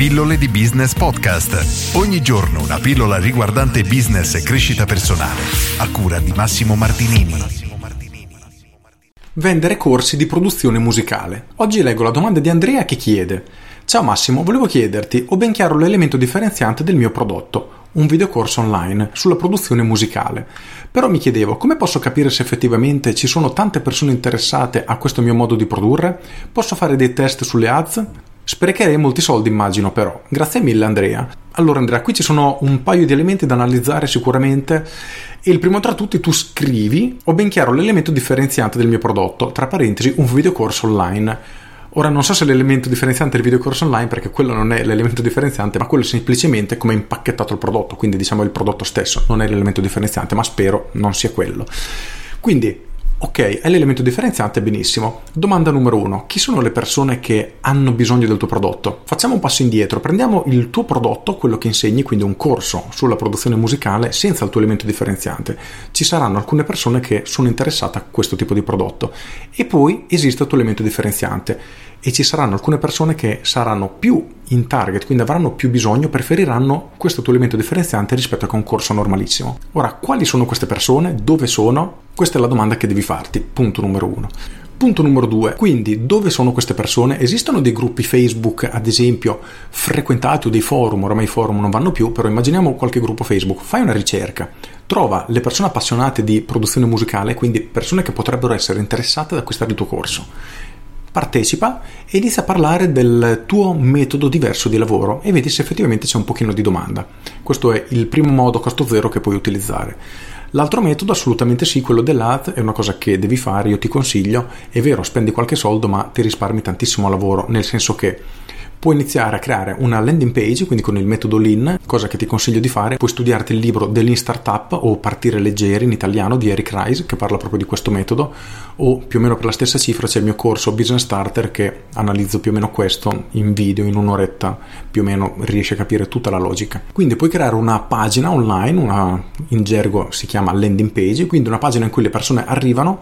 Pillole di Business Podcast. Ogni giorno una pillola riguardante business e crescita personale. A cura di Massimo Martinini. Vendere corsi di produzione musicale. Oggi leggo la domanda di Andrea che chiede: Ciao Massimo, volevo chiederti, ho ben chiaro l'elemento differenziante del mio prodotto un videocorso online sulla produzione musicale. Però mi chiedevo come posso capire se effettivamente ci sono tante persone interessate a questo mio modo di produrre? Posso fare dei test sulle ads? Sprecherei molti soldi immagino però. Grazie mille Andrea. Allora Andrea, qui ci sono un paio di elementi da analizzare sicuramente e il primo tra tutti tu scrivi ho ben chiaro l'elemento differenziante del mio prodotto, tra parentesi un videocorso online. Ora non so se l'elemento differenziante è il videocorso online perché quello non è l'elemento differenziante, ma quello è semplicemente come è impacchettato il prodotto, quindi diciamo il prodotto stesso, non è l'elemento differenziante, ma spero non sia quello. Quindi Ok, è l'elemento differenziante, benissimo. Domanda numero uno, chi sono le persone che hanno bisogno del tuo prodotto? Facciamo un passo indietro, prendiamo il tuo prodotto, quello che insegni, quindi un corso sulla produzione musicale senza il tuo elemento differenziante. Ci saranno alcune persone che sono interessate a questo tipo di prodotto e poi esiste il tuo elemento differenziante e ci saranno alcune persone che saranno più in target, quindi avranno più bisogno, preferiranno questo tuo elemento differenziante rispetto a un corso normalissimo. Ora, quali sono queste persone? Dove sono? Questa è la domanda che devi farti, punto numero uno. Punto numero due, quindi dove sono queste persone? Esistono dei gruppi Facebook, ad esempio, frequentati o dei forum, ormai i forum non vanno più, però immaginiamo qualche gruppo Facebook, fai una ricerca, trova le persone appassionate di produzione musicale, quindi persone che potrebbero essere interessate ad acquistare il tuo corso partecipa e inizia a parlare del tuo metodo diverso di lavoro e vedi se effettivamente c'è un pochino di domanda. Questo è il primo modo a costo zero che puoi utilizzare. L'altro metodo, assolutamente sì, quello dell'ad, è una cosa che devi fare, io ti consiglio, è vero, spendi qualche soldo ma ti risparmi tantissimo lavoro, nel senso che puoi iniziare a creare una landing page, quindi con il metodo Lean, cosa che ti consiglio di fare, puoi studiarti il libro The Lean Startup o Partire leggeri in italiano di Eric Rice che parla proprio di questo metodo o più o meno per la stessa cifra c'è il mio corso Business Starter che analizzo più o meno questo in video in un'oretta più o meno riesci a capire tutta la logica. Quindi puoi creare una pagina online, una, in gergo si chiama landing page, quindi una pagina in cui le persone arrivano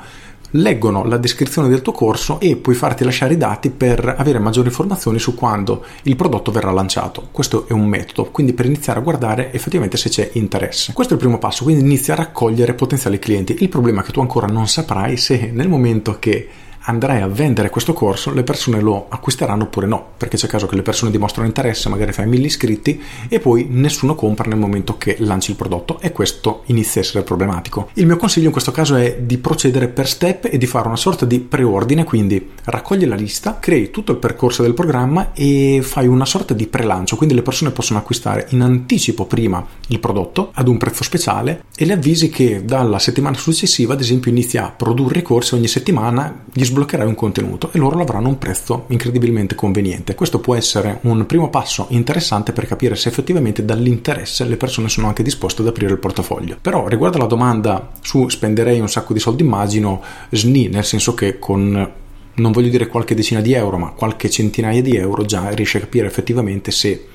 leggono la descrizione del tuo corso e puoi farti lasciare i dati per avere maggiori informazioni su quando il prodotto verrà lanciato. Questo è un metodo, quindi per iniziare a guardare effettivamente se c'è interesse. Questo è il primo passo, quindi inizia a raccogliere potenziali clienti. Il problema è che tu ancora non saprai se nel momento che andrai a vendere questo corso, le persone lo acquisteranno oppure no, perché c'è caso che le persone dimostrano interesse, magari fai mille iscritti e poi nessuno compra nel momento che lanci il prodotto e questo inizia a essere problematico. Il mio consiglio in questo caso è di procedere per step e di fare una sorta di preordine, quindi raccogli la lista, crei tutto il percorso del programma e fai una sorta di prelancio, quindi le persone possono acquistare in anticipo prima il prodotto ad un prezzo speciale e le avvisi che dalla settimana successiva, ad esempio, inizia a produrre i corsi ogni settimana, gli sblocchi sbloccherai un contenuto e loro avranno un prezzo incredibilmente conveniente. Questo può essere un primo passo interessante per capire se effettivamente dall'interesse le persone sono anche disposte ad aprire il portafoglio. Però riguardo alla domanda su spenderei un sacco di soldi, immagino SNI, nel senso che con non voglio dire qualche decina di euro, ma qualche centinaia di euro già riesci a capire effettivamente se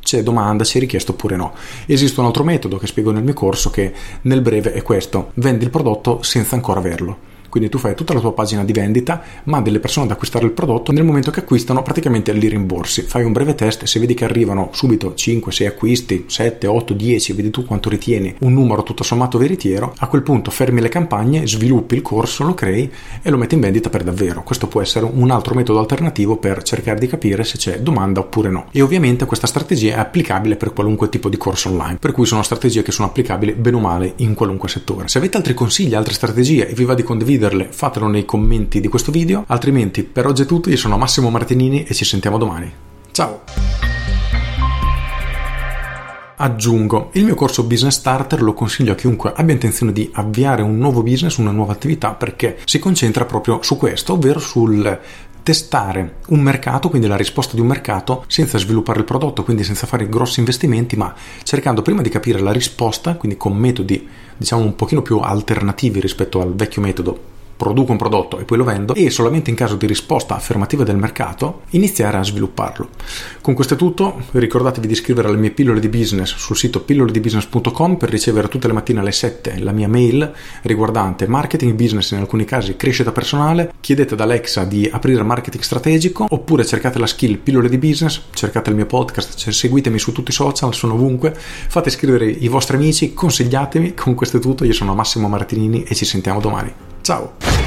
c'è domanda, c'è richiesto oppure no. Esiste un altro metodo che spiego nel mio corso che nel breve è questo, vendi il prodotto senza ancora averlo. Quindi tu fai tutta la tua pagina di vendita, mandi le persone ad acquistare il prodotto, nel momento che acquistano praticamente li rimborsi. Fai un breve test se vedi che arrivano subito 5, 6 acquisti, 7, 8, 10, vedi tu quanto ritieni un numero tutto sommato veritiero, a quel punto fermi le campagne, sviluppi il corso, lo crei e lo metti in vendita per davvero. Questo può essere un altro metodo alternativo per cercare di capire se c'è domanda oppure no. E ovviamente questa strategia è applicabile per qualunque tipo di corso online, per cui sono strategie che sono applicabili bene o male in qualunque settore. Se avete altri consigli, altre strategie e vi va di condividere condividerle fatelo nei commenti di questo video, altrimenti per oggi è tutto, io sono Massimo Martinini e ci sentiamo domani. Ciao! Aggiungo, il mio corso Business Starter lo consiglio a chiunque abbia intenzione di avviare un nuovo business, una nuova attività, perché si concentra proprio su questo, ovvero sul testare un mercato, quindi la risposta di un mercato, senza sviluppare il prodotto, quindi senza fare grossi investimenti, ma cercando prima di capire la risposta, quindi con metodi diciamo un pochino più alternativi rispetto al vecchio metodo produco un prodotto e poi lo vendo e solamente in caso di risposta affermativa del mercato iniziare a svilupparlo. Con questo è tutto, ricordatevi di iscrivervi alle mie pillole di business sul sito pilloledibusiness.com per ricevere tutte le mattine alle 7 la mia mail riguardante marketing, business in alcuni casi crescita personale, chiedete ad Alexa di aprire marketing strategico oppure cercate la skill pillole di business, cercate il mio podcast, seguitemi su tutti i social, sono ovunque, fate iscrivere i vostri amici, consigliatemi, con questo è tutto, io sono Massimo Martinini e ci sentiamo domani. Ciao!